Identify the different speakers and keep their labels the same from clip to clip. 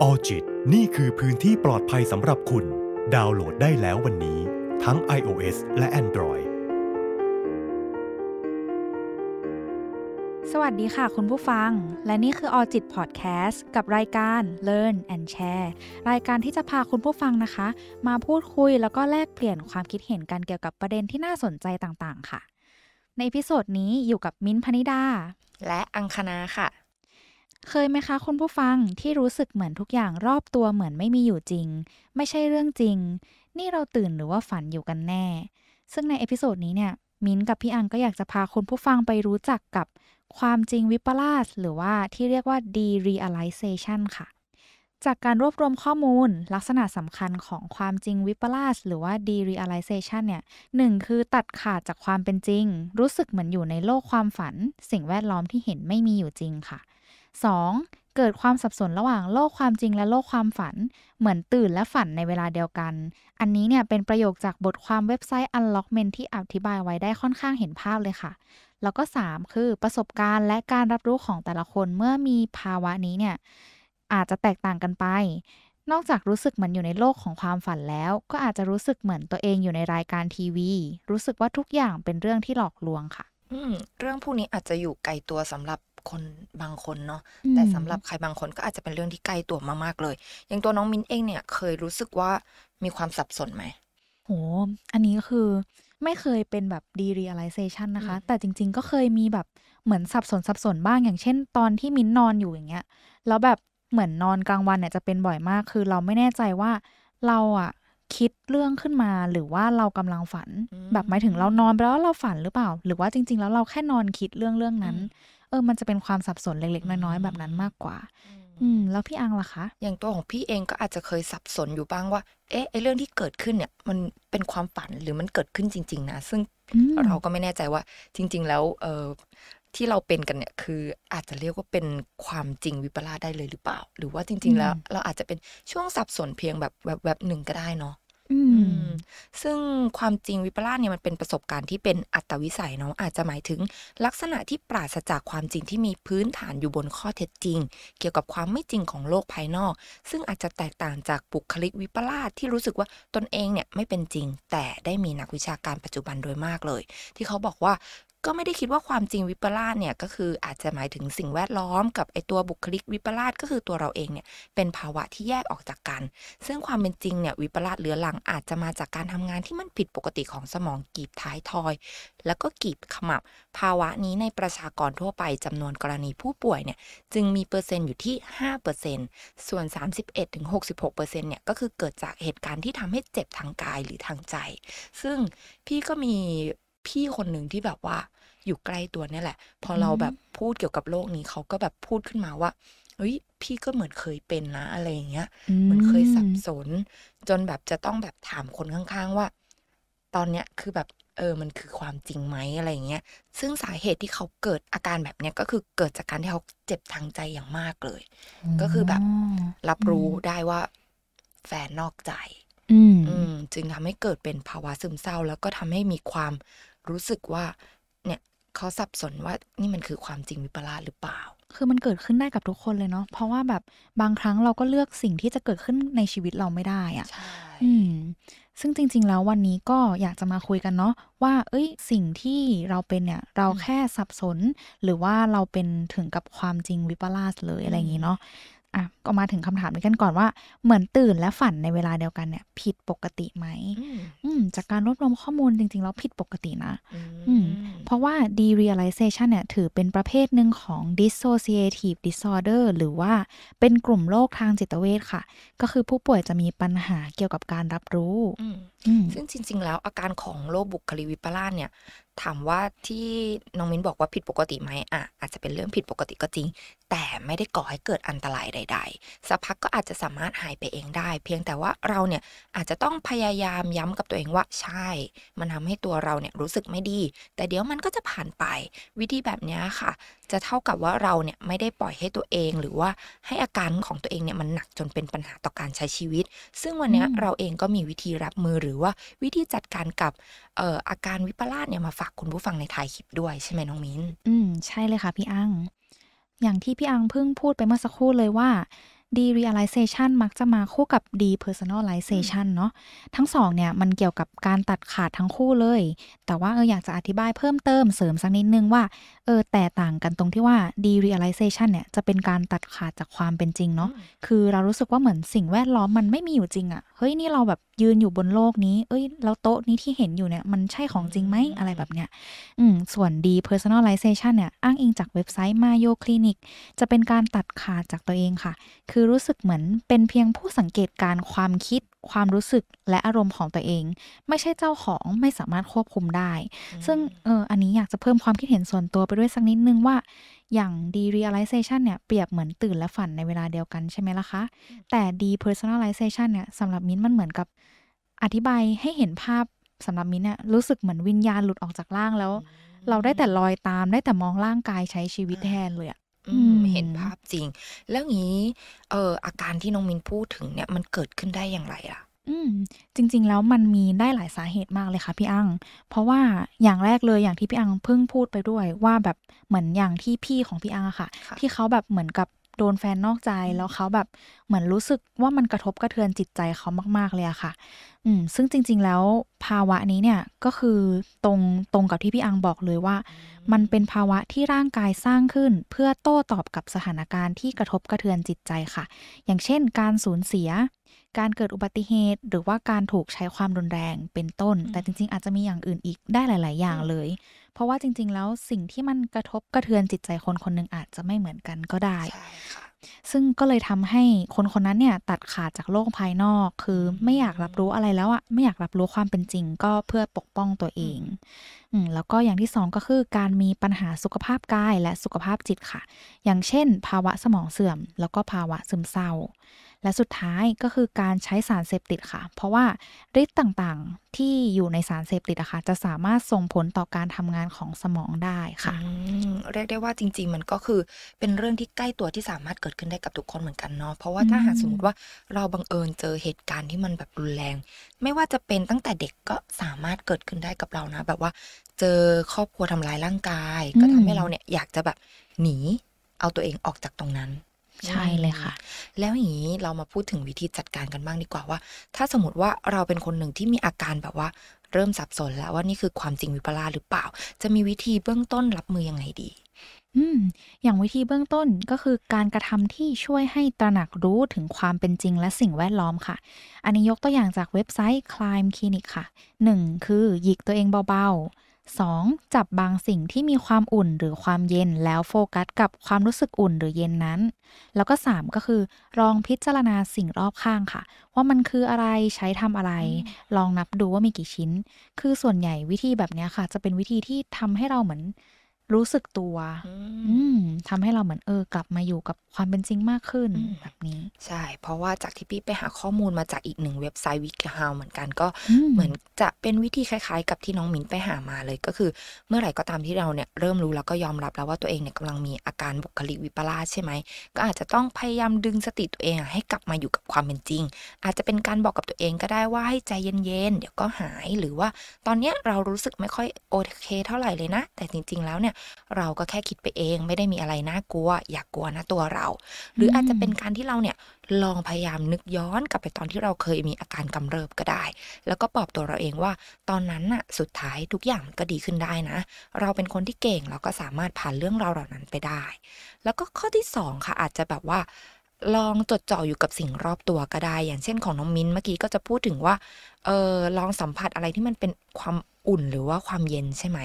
Speaker 1: Alljit นี่คือพื้นที่ปลอดภัยสำหรับคุณ ดาวน์โหลดได้แล้ววันนี้ ทั้ง iOS และ Android
Speaker 2: สวัสดีค่ะคุณผู้ฟัง และนี่คือ Alljit Podcast กับรายการ Learn and Share รายการที่จะพาคุณผู้ฟังนะคะ มาพูดคุยแล้วก็แลกเปลี่ยนความคิดเห็นกันเกี่ยวกับประเด็นที่น่าสนใจต่างๆ ค่ะ ใน episode นี้อยู่กับมิ้นท์พนิดา
Speaker 3: และอังคณาค่ะ
Speaker 2: เคยไหมคะคุณผู้ฟังที่รู้สึกเหมือนทุกอย่างรอบตัวเหมือนไม่มีอยู่จริง ไม่ใช่เรื่องจริง นี่เราตื่นหรือว่าฝันอยู่กันแน่ ซึ่งใน episode นี้เนี่ยมิ้นท์กับพี่อังก็อยากจะพาคุณผู้ฟังไปรู้จักกับความจริงวิปลาสหรือว่าที่เรียกว่า derealization ค่ะ จากการรวบรวมข้อมูลลักษณะสำคัญของความจริงวิปลาสหรือว่า derealization เนี่ยหนึ่งคือตัดขาดจากความเป็นจริง รู้สึกเหมือนอยู่ในโลกความฝัน สิ่งแวดล้อมที่เห็นไม่มีอยู่จริงค่ะ 2. เกิดความสับสนระหว่างโลกความจริงและโลกความฝัน เหมือนตื่นและฝันในเวลาเดียวกัน อันนี้เนี่ยเป็นประโยคจากบทความเว็บไซต์ Unlockment ที่อธิบายไว้ได้ค่อนข้างเห็นภาพเลยค่ะ แล้วก็ 3 คือประสบการณ์และการรับรู้ของแต่ละคนเมื่อมีภาวะนี้เนี่ยอาจจะแตกต่างกันไป นอกจากรู้สึกเหมือนอยู่ในโลกของความฝันแล้ว ก็อาจจะรู้สึกเหมือนตัวเองอยู่ในรายการทีวี รู้สึกว่าทุกอย่างเป็นเรื่องที่หลอกลวงค่ะ
Speaker 3: อืม เรื่องพวกนี้อาจจะอยู่ไกลตัวสำหรับ คนบางคนเนาะ
Speaker 2: อืม
Speaker 3: แต่สำหรับใครบางคนก็อาจจะเป็นเรื่องที่ใกล้ตัวมากๆเลย อย่างตัวน้องมินเองเนี่ยเคยรู้สึกว่ามีความสับสนไหม
Speaker 2: โห อันนี้ก็คือไม่เคยเป็นแบบ derealization นะคะ
Speaker 3: อืม
Speaker 2: แต่จริง ๆ ก็เคยมีแบบเหมือนสับสนสับสนบ้างอย่างเช่น ตอนที่มิ้นนอนอยู่อย่างเงี้ยแล้วแบบเหมือนนอนกลางวันเนี่ยจะเป็นบ่อยมาก คือเราไม่แน่ใจว่าเราอะคิดเรื่องขึ้นมาหรือว่าเรากำลังฝัน แบบหมายถึงเรานอนไปแล้วเราฝันหรือเปล่า หรือว่าจริง ๆ แล้วเราแค่นอนคิดเรื่องเรื่องนั้น เออมันจะเป็นความสับสนเล็กๆน้อยๆแบบนั้นมากกว่า อืม แล้วพี่อังล่ะคะ
Speaker 3: อย่างตัวของพี่เองก็อาจจะเคยสับสนอยู่บ้างว่า เอ๊ะไอเรื่องที่เกิดขึ้นเนี่ย มันเป็นความฝันหรือมันเกิดขึ้นจริง ๆ นะ ซึ่ง
Speaker 2: อืม
Speaker 3: เราก็ไม่แน่ใจว่าจริง ๆ แล้วเออที่เราเป็นกันเนี่ยคืออาจจะเรียกว่าเป็นความจริงวิปลาสได้เลยหรือเปล่า หรือว่าจริง ๆ แล้ว เราอาจจะเป็นช่วงสับสนเพียงแบบแบบแบบหนึ่งก็ได้เนาะ
Speaker 2: อื
Speaker 3: อื
Speaker 2: ม
Speaker 3: ม ซึ่งความจริงวิปลาสเนี่ยมันเป็นประสบการณ์ที่เป็นอัตวิสัยเนาะอาจจะหมายถึงลักษณะที่ปราศจากความจริงที่มีพื้นฐานอยู่บนข้อเท็จจริง เกี่ยวกับความไม่จริงของโลกภายนอก ซึ่งอาจจะแตกต่างจากบุคลิกวิปลาสที่รู้สึกว่าตนเองเนี่ยไม่เป็นจริง แต่ได้มีนักวิชาการปัจจุบันโดยมากเลย ที่เขาบอกว่า ก็ไม่ได้คิดว่าความจริงวิปลาสเนี่ยก็คืออาจจะหมายถึงสิ่งแวดล้อมกับไอตัวบุคลิกวิปลาสก็คือตัวเราเองเนี่ยเป็นภาวะที่แยกออกจากกัน ซึ่งความเป็นจริงเนี่ยวิปลาสเรื้อรังอาจจะมาจากการทำงานที่มันผิดปกติของสมองกีบท้ายทอย แล้วก็กีบขมับ ภาวะนี้ในประชากรทั่วไปจำนวนกรณีผู้ป่วยเนี่ยจึงมีเปอร์เซ็นต์อยู่ที่ 5%ส่วน 31-66%เนี่ยก็คือเกิดจากเหตุการณ์ที่ทำให้เจ็บทางกายหรือทางใจ ซึ่งพี่ก็มี พี่คนหนึ่งที่แบบว่าอยู่ใกล้ตัวเนี่ยแหละ พอเราแบบพูดเกี่ยวกับโรคนี้เขาก็แบบพูดขึ้นมาว่าเฮ้ยพี่ก็เหมือนเคยเป็นนะอะไรอย่างเงี้ยเหมือนเคยสับสน จนแบบจะต้องแบบถามคนข้างๆว่า ตอนเนี้ยคือแบบเออมันคือความจริงไหมอะไรอย่างเงี้ย ซึ่งสาเหตุที่เขาเกิดอาการแบบเนี้ยก็คือเกิดจากการที่เขาเจ็บทางใจอย่างมากเลย ก็คือแบบรับรู้ได้ว่าแฟนนอกใจ
Speaker 2: อืม
Speaker 3: อืมจึงทำให้เกิดเป็นภาวะซึมเศร้า แล้วก็ทำให้มีความ รู้สึกว่าเนี่ยเขาสับสนว่านี่มันคือความจริงวิปลาสหรือเปล่า
Speaker 2: คือมันเกิดขึ้นได้กับทุกคนเลยเนาะเพราะว่าแบบบางครั้งเราก็เลือกสิ่งที่จะเกิดขึ้นในชีวิตเราไม่ได้อะ
Speaker 3: ใช่
Speaker 2: อืมซึ่งจริง ๆ แล้ววันนี้ก็อยากจะมาคุยกันเนาะว่า เอ้ย สิ่งที่เราเป็นเนี่ย เราแค่สับสน หรือว่าเราเป็นถึงกับความจริงวิปลาสเลยอะไรอย่างนี้เนาะ อะก็มาถึงคำถามนี้กันก่อนว่า เหมือนตื่นและฝันในเวลาเดียวกันเนี่ย ผิดปกติไหม
Speaker 3: อืม
Speaker 2: อืมจากการรวบรวมข้อมูลจริง ๆ แล้วผิดปกตินะ
Speaker 3: อื
Speaker 2: อืม
Speaker 3: ม
Speaker 2: เพราะว่า derealization เนี่ย ถือเป็นประเภทหนึ่งของ dissociative disorder หรือว่าเป็นกลุ่มโรคทางจิตเวชค่ะ ก็คือผู้ป่วยจะมีปัญหาเกี่ยวกับการรับรู้
Speaker 3: อืม
Speaker 2: อืม
Speaker 3: ซึ่งจริง ๆ แล้วอาการของโรคบุคลิกวิปลาสเนี่ยถามว่าที่น้องมิ้นบอกว่าผิดปกติไหมอะอาจจะเป็นเรื่องผิดปกติก็จริง แต่ไม่ได้ก่อให้เกิดอันตรายใด ๆสักพักก็อาจจะสามารถหายไปเองได้ เพียงแต่ว่าเราเนี่ยอาจจะต้องพยายามย้ำกับตัวเองว่าใช่ มันทำให้ตัวเราเนี่ยรู้สึกไม่ดี แต่เดี๋ยวมันก็จะผ่านไป วิธีแบบนี้ค่ะ จะเท่ากับว่าเราเนี่ยไม่ได้ปล่อยให้ตัวเอง หรือว่าให้อาการของตัวเองเนี่ยมันหนักจนเป็นปัญหาต่อการใช้ชีวิต ซึ่งวันเนี้ย
Speaker 2: อืม
Speaker 3: เราเองก็มีวิธีรับมือหรือว่าวิธีจัดการกับเอ่ออาการวิปลาสเนี่ยมาฝากคุณผู้ฟังในท้ายคลิปด้วยใช่ไหมน้องมิ้น
Speaker 2: อืมใช่เลยค่ะพี่อังอย่างที่พี่อังเพิ่งพูดไปเมื่อสักครู่เลยว่า derealization มักจะมาคู่กับ depersonalization เนาะทั้งสองเนี่ยมันเกี่ยวกับการตัดขาดทั้งคู่เลย แต่ว่าเอออยากจะอธิบายเพิ่มเติมเสริมสักนิดนึงว่าเออแต่ต่างกันตรงที่ว่า derealization เนี่ยจะเป็นการตัดขาดจากความเป็นจริงเนาะคือเรารู้สึกว่าเหมือนสิ่งแวดล้อมมันไม่มีอยู่จริงอะ่ะเฮ้ยนี่เราแบบยืนอยู่บนโลกนี้ เอ้ยแล้วโต๊ะนี้ที่เห็นอยู่เนี่ยมันใช่ของจริงไหมอะไรแบบเนี้ยอืมส่วน depersonalization เนี่ยอ้างอิงจากเว็บไซต์ Mayo Clinic จะเป็นการตัดขาดจากตัวเองค่ะ คือรู้สึกเหมือนเป็นเพียงผู้สังเกตการความคิด ความรู้สึกและอารมณ์ของตัวเอง ไม่ใช่เจ้าของไม่สามารถควบคุมได้ ซึ่งเอออันนี้อยากจะเพิ่มความคิดเห็นส่วนตัวไปด้วยสักนิดนึงว่าอย่าง derealization เนี่ยเปรียบเหมือนตื่นและฝันในเวลาเดียวกันใช่ไหมล่ะคะ แต่ depersonalization เนี่ยสำหรับมิ้นมันเหมือนกับอธิบายให้เห็นภาพสำหรับมิ้นเนี่ยรู้สึกเหมือนวิญญาณหลุดออกจากร่างแล้ว เราได้แต่ลอยตามได้แต่มองร่างกายใช้ชีวิตแทนเลยอะ
Speaker 3: อืม เห็นภาพจริง แล้วงี้ เอออาการที่น้องมินพูดถึงเนี่ยมันเกิดขึ้นได้อย่างไรล่ะ
Speaker 2: อืม จริง ๆ แล้วมันมีได้หลายสาเหตุมากเลยค่ะพี่อัง เพราะว่าอย่างแรกเลยอย่างที่พี่อังเพิ่งพูดไปด้วยว่าแบบเหมือนอย่างที่พี่ของพี่อังอะค่ะ
Speaker 3: ค่ะ
Speaker 2: ที่เขาแบบเหมือนกับ โดนแฟนนอกใจแล้วเขาแบบเหมือนรู้สึกว่ามันกระทบกระเทือนจิตใจเขามาก ๆ เลยอะค่ะ อืม ซึ่งจริง ๆ แล้วภาวะนี้เนี่ยก็คือตรงตรงกับที่พี่อังบอกเลยว่า มันเป็นภาวะที่ร่างกายสร้างขึ้น เพื่อโต้ตอบกับสถานการณ์ที่กระทบกระเทือนจิตใจค่ะ อย่างเช่น การสูญเสีย การเกิดอุบัติเหตุ หรือว่าการถูกใช้ความรุนแรงเป็นต้น แต่จริง ๆ อาจจะมีอย่างอื่นอีกได้หลาย ๆ อย่างเลย เพราะว่าจริง ๆ แล้วสิ่งที่มันกระทบกระเทือนจิตใจคนคนหนึ่งอาจจะไม่เหมือนกันก็ได้
Speaker 3: ใช่ค่ะ
Speaker 2: ซึ่งก็เลยทำให้คนคนนั้นเนี่ยตัดขาดจากโลกภายนอก คือไม่อยากรับรู้อะไรแล้วอะไม่อยากรับรู้ความเป็นจริง ก็เพื่อปกป้องตัวเองอืมแล้วก็อย่างที่สองก็คือการมีปัญหาสุขภาพกายและสุขภาพจิตค่ะ อย่างเช่น ภาวะสมองเสื่อม แล้วก็ภาวะซึมเศร้า และสุดท้ายก็คือการใช้สารเสพติดค่ะ เพราะว่าฤทธิ์ต่างๆที่อยู่ในสารเสพติดอะค่ะจะสามารถส่งผลต่อการทำงานของสมองได้ค่ะ
Speaker 3: เรียกได้ว่าจริง ๆ มันก็คือเป็นเรื่องที่ใกล้ตัวที่สามารถเกิดขึ้นได้กับทุกคนเหมือนกันเนาะเพราะว่าถ้าหากสมมติว่าเราบังเอิญเจอเหตุการณ์ที่มันแบบรุนแรง ไม่ว่าจะเป็นตั้งแต่เด็กก็สามารถเกิดขึ้นได้กับเรานะ แบบว่าเจอครอบครัวทำร้ายร่างกาย ก็ทำให้เราเนี่ยอยากจะแบบหนีเอาตัวเองออกจากตรงนั้น
Speaker 2: ใช่เลยค่ะ
Speaker 3: แล้วอย่างนี้เรามาพูดถึงวิธีจัดการกันบ้างดีกว่าว่า ถ้าสมมติว่าเราเป็นคนหนึ่งที่มีอาการแบบว่า เริ่มสับสนแล้วว่านี่คือความจริงวิปลาสหรือเปล่า จะมีวิธีเบื้องต้นรับมือยังไงดี
Speaker 2: อืมอย่างวิธีเบื้องต้นก็คือการกระทำที่ช่วยให้ตระหนักรู้ถึงความเป็นจริงและสิ่งแวดล้อมค่ะ อันนี้ยกตัวอย่างจากเว็บไซต์ Climb Clinic ค่ะ 1. คือหยิกตัวเองเบาๆ 2. จับบางสิ่งที่มีความอุ่นหรือความเย็นแล้วโฟกัสกับความรู้สึกอุ่นหรือเย็นนั้น แล้วก็ 3 ก็คือ ลองพิจารณาสิ่งรอบข้างค่ะ ว่ามันคืออะไรใช้ทำอะไร ลองนับดูว่ามีกี่ชิ้น คือส่วนใหญ่วิธีแบบเนี้ยค่ะ จะเป็นวิธีที่ทำให้เราเหมือน รู้สึกตัว อืมทำให้เราเหมือนเออกลับมาอยู่กับความเป็นจริงมากขึ้น
Speaker 3: อืม
Speaker 2: แบบนี้
Speaker 3: ใช่ เพราะว่าจากที่พี่ไปหาข้อมูลมาจากอีกหนึ่งเว็บไซต์วิกิฮาวเหมือนกันก็
Speaker 2: อืม
Speaker 3: เหมือนจะเป็นวิธีคล้ายๆ กับที่น้องมิ้นไปหามาเลยก็คือ เมื่อไหร่ก็ตามที่เราเนี่ยเริ่มรู้แล้วก็ยอมรับแล้วว่าตัวเองเนี่ยกำลังมีอาการบุคลิกวิปลาสใช่ไหมก็อาจจะต้องพยายามดึงสติตัวเองอะให้กลับมาอยู่กับความเป็นจริง อาจจะเป็นการบอกกับตัวเองก็ได้ว่าให้ใจเย็นๆเดี๋ยวก็หายหรือว่า ตอนเนี้ยเรารู้สึกไม่ค่อยโอเคเท่าไหร่เลยนะ แต่จริง ๆ แล้วเนี่ยเราก็แค่คิดไปเองไม่ได้มีอะไรน่ากลัว อย่ากลัวนะตัวเรา หรืออาจจะเป็นการที่เราเนี่ยลองพยายามนึกย้อนกลับไปตอนที่เราเคยมีอาการกำเริบก็ได้ แล้วก็ปลอบตัวเราเองว่า ตอนนั้นน่ะสุดท้ายทุกอย่างมันก็ดีขึ้นได้นะ เราเป็นคนที่เก่งเราก็สามารถผ่านเรื่องราวเหล่านั้นไปได้ แล้วก็ข้อที่สองค่ะอาจจะแบบว่าลองจดจ่ออยู่กับสิ่งรอบตัวก็ได้ อย่างเช่นของน้องมิ้นเมื่อกี้ก็จะพูดถึงว่า เออลองสัมผัสอะไรที่มันเป็นความ อุ่นหรือว่าความเย็นใช่ไหม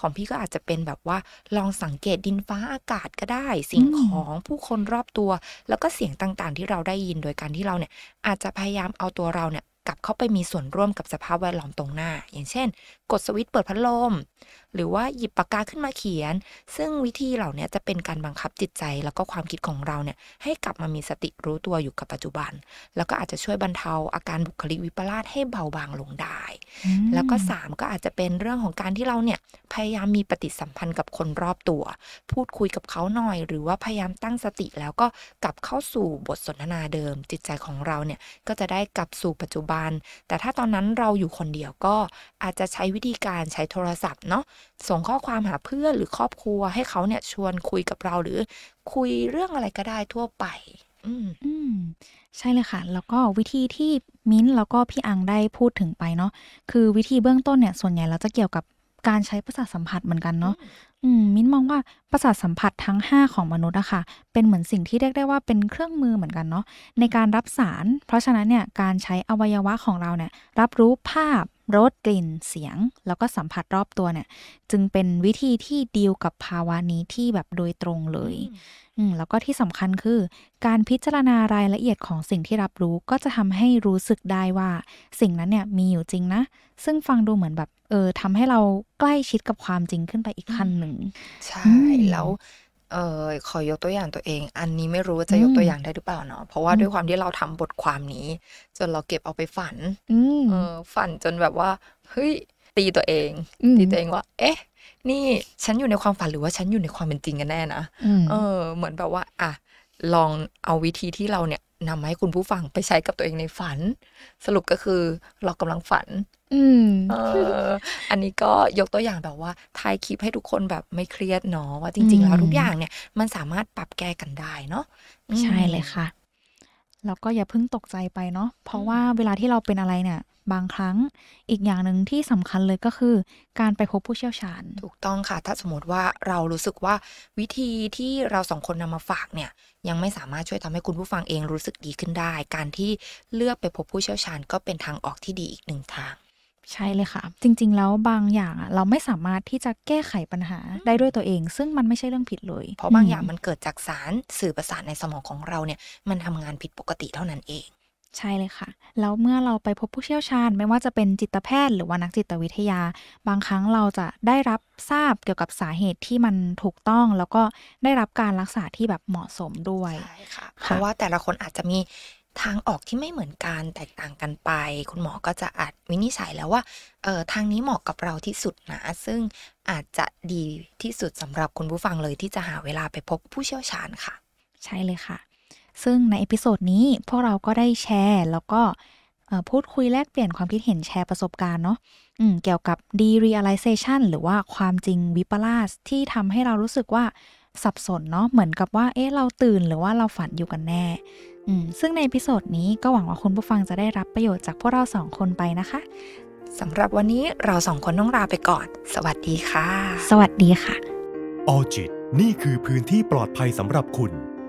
Speaker 3: ของพี่ก็อาจจะเป็นแบบว่าลองสังเกตดินฟ้าอากาศก็ได้ สิ่ง
Speaker 2: อืม
Speaker 3: ของผู้คนรอบตัว แล้วก็เสียงต่างๆ ที่เราได้ยินโดยการที่เราเนี่ยอาจจะพยายามเอาตัวเราเนี่ยกลับเข้าไปมีส่วนร่วมกับสภาพแวดล้อมตรงหน้า อย่างเช่น กดสวิตช์เปิดพัดลมหรือว่าหยิบปากกาขึ้นมาเขียน ซึ่งวิธีเหล่าเนี้ยจะเป็นการบังคับจิตใจ แล้วก็ความคิดของเราเนี่ยให้กลับมามีสติรู้ตัวอยู่กับปัจจุบัน แล้วก็อาจจะช่วยบรรเทาอาการบุคลิกวิปลาสให้เบาบางลงได้
Speaker 2: อืม
Speaker 3: แล้วก็ 3 ก็อาจจะเป็นเรื่องของการที่เราเนี่ยพยายามมีปฏิสัมพันธ์กับคนรอบตัว พูดคุยกับเขาหน่อย หรือว่าพยายามตั้งสติแล้วก็กลับเข้าสู่บทสนทนาเดิม จิตใจของเราเนี่ยก็จะได้กลับสู่ปัจจุบัน แต่ถ้าตอนนั้นเราอยู่คนเดียวก็อาจจะใช้วิธีการใช้โทรศัพท์เนาะส่งข้อความหาเพื่อนหรือครอบครัวให้เขาเนี่ยชวนคุยกับเราหรือคุยเรื่องอะไรก็ได้ทั่วไป อืม
Speaker 2: อืมใช่เลยค่ะ แล้วก็วิธีที่มิ้นท์แล้วก็พี่อังได้พูดถึงไปเนาะคือวิธีเบื้องต้นเนี่ยส่วนใหญ่เราจะเกี่ยวกับการใช้ประสาทสัมผัสเหมือนกันเนาะอืมมิ้นมองว่าประสาทสัมผัสทั้ง 5 ของมนุษย์อะค่ะ เป็นเหมือนสิ่งที่เรียกได้ว่าเป็นเครื่องมือเหมือนกันเนาะในการรับสาร เพราะฉะนั้นเนี่ยการใช้อวัยวะของเราเนี่ยรับรู้ภาพ รสกลิ่นเสียง แล้วก็สัมผัสรอบตัวเนี่ย จึงเป็นวิธีที่ดีลกับภาวะนี้ที่แบบโดยตรงเลยอืมแล้วก็ที่สำคัญคือ การพิจารณารายละเอียดของสิ่งที่รับรู้ก็จะทำให้รู้สึกได้ว่า สิ่งนั้นเนี่ยมีอยู่จริงนะ ซึ่งฟังดูเหมือนแบบเออทำให้เราใกล้ชิดกับความจริงขึ้นไปอีกขั้นหนึ่ง
Speaker 3: ใช่
Speaker 2: อืม
Speaker 3: แล้ว เออขอยกตัวอย่างตัวเอง อันนี้ไม่รู้ว่าจะยก
Speaker 2: อืม
Speaker 3: ตัวอย่างได้หรือเปล่าเนาะ เพราะว่า
Speaker 2: อืม
Speaker 3: ด้วยความที่เราทำบทความนี้ จนเราเก็บเอาไปฝัน
Speaker 2: อืม
Speaker 3: เออ ฝันจนแบบว่า เฮ้ย ตีตัวเอง
Speaker 2: อืม
Speaker 3: ตีตัวเองว่า เอ๊ะ นี่ฉันอยู่ในความฝันหรือว่าฉันอยู่ในความเป็นจริงกันแน่นะ
Speaker 2: อืม
Speaker 3: เออ เหมือนแบบว่า อะ ลองเอาวิธีที่เราเนี่ยนำมาให้คุณผู้ฟังไปใช้กับตัวเองในฝัน สรุปก็คือเรากำลังฝัน
Speaker 2: อืม
Speaker 3: เอออันนี้ก็ยกตัวอย่างแบบว่าถ่ายคลิปให้ทุกคนแบบไม่เครียดเนาะว่าจริง ๆ แล้ว
Speaker 2: อืม
Speaker 3: ทุกอย่างเนี่ยมันสามารถปรับแก้กันได้เนาะอืม
Speaker 2: ใช่เลยค่ะ แล้วก็อย่าเพิ่งตกใจไปเนาะเพราะว่าเวลาที่เราเป็นอะไรเนี่ย บางครั้งอีกอย่างหนึ่งที่สำคัญเลยก็คือ การไปพบผู้เชี่ยวชาญ
Speaker 3: ถูกต้องค่ะ ถ้าสมมติว่าเรารู้สึกว่าวิธีที่เราสองคนนำมาฝากเนี่ยยังไม่สามารถช่วยทำให้คุณผู้ฟังเองรู้สึกดีขึ้นได้ การที่เลือกไปพบผู้เชี่ยวชาญ ก็เป็นทางออกที่ดีอีกหนึ่งทาง
Speaker 2: ใช่เลยค่ะ จริง ๆ แล้วบางอย่างอะเราไม่สามารถที่จะแก้ไขปัญหาได้ด้วยตัวเอง ซึ่งมันไม่ใช่เรื่องผิดเลย
Speaker 3: เพราะบางอย่างมันเกิดจากสารสื่อประสาทในสมองของเราเนี่ยมันทำงานผิดปกติเท่านั้นเอง
Speaker 2: ใช่เลยค่ะ แล้วเมื่อเราไปพบผู้เชี่ยวชาญ ไม่ว่าจะเป็นจิตแพทย์หรือว่านักจิตวิทยา บางครั้งเราจะได้รับทราบเกี่ยวกับสาเหตุที่มันถูกต้อง แล้วก็ได้รับการรักษาที่แบบเหมาะสมด้วย
Speaker 3: ใช่ค่ะ เพราะว่าแต่ละคนอาจจะมีทางออกที่ไม่เหมือนกันแตกต่างกันไป คุณหมอก็จะอาจวินิจฉัยแล้วว่าเออทางนี้เหมาะกับเราที่สุดนะ ซึ่งอาจจะดีที่สุดสำหรับคุณผู้ฟังเลยที่จะหาเวลาไปพบผู้เชี่ยวชาญค่ะ
Speaker 2: ใช่เลยค่ะ ซึ่งใน episode นี้พวกเราก็ได้แชร์ แล้วก็เอ่อพูดคุยแลกเปลี่ยนความคิดเห็นแชร์ประสบการณ์เนาะอืมเกี่ยวกับ derealization หรือว่าความจริงวิปลาสที่ทำให้เรารู้สึกว่าสับสนเนาะเหมือนกับว่าเอ๊ะเราตื่นหรือว่าเราฝันอยู่กันแน่อืมซึ่งใน episode นี้ก็หวังว่าคุณผู้ฟังจะได้รับประโยชน์จากพวกเราสองคนไปนะคะ
Speaker 3: สำหรับวันนี้เราสองคนต้องลาไปก่อน สวัสดีค่ะ
Speaker 2: สวัสดีค่ะ
Speaker 1: Alljit นี่คือพื้นที่ปลอดภัยสำหรับคุณ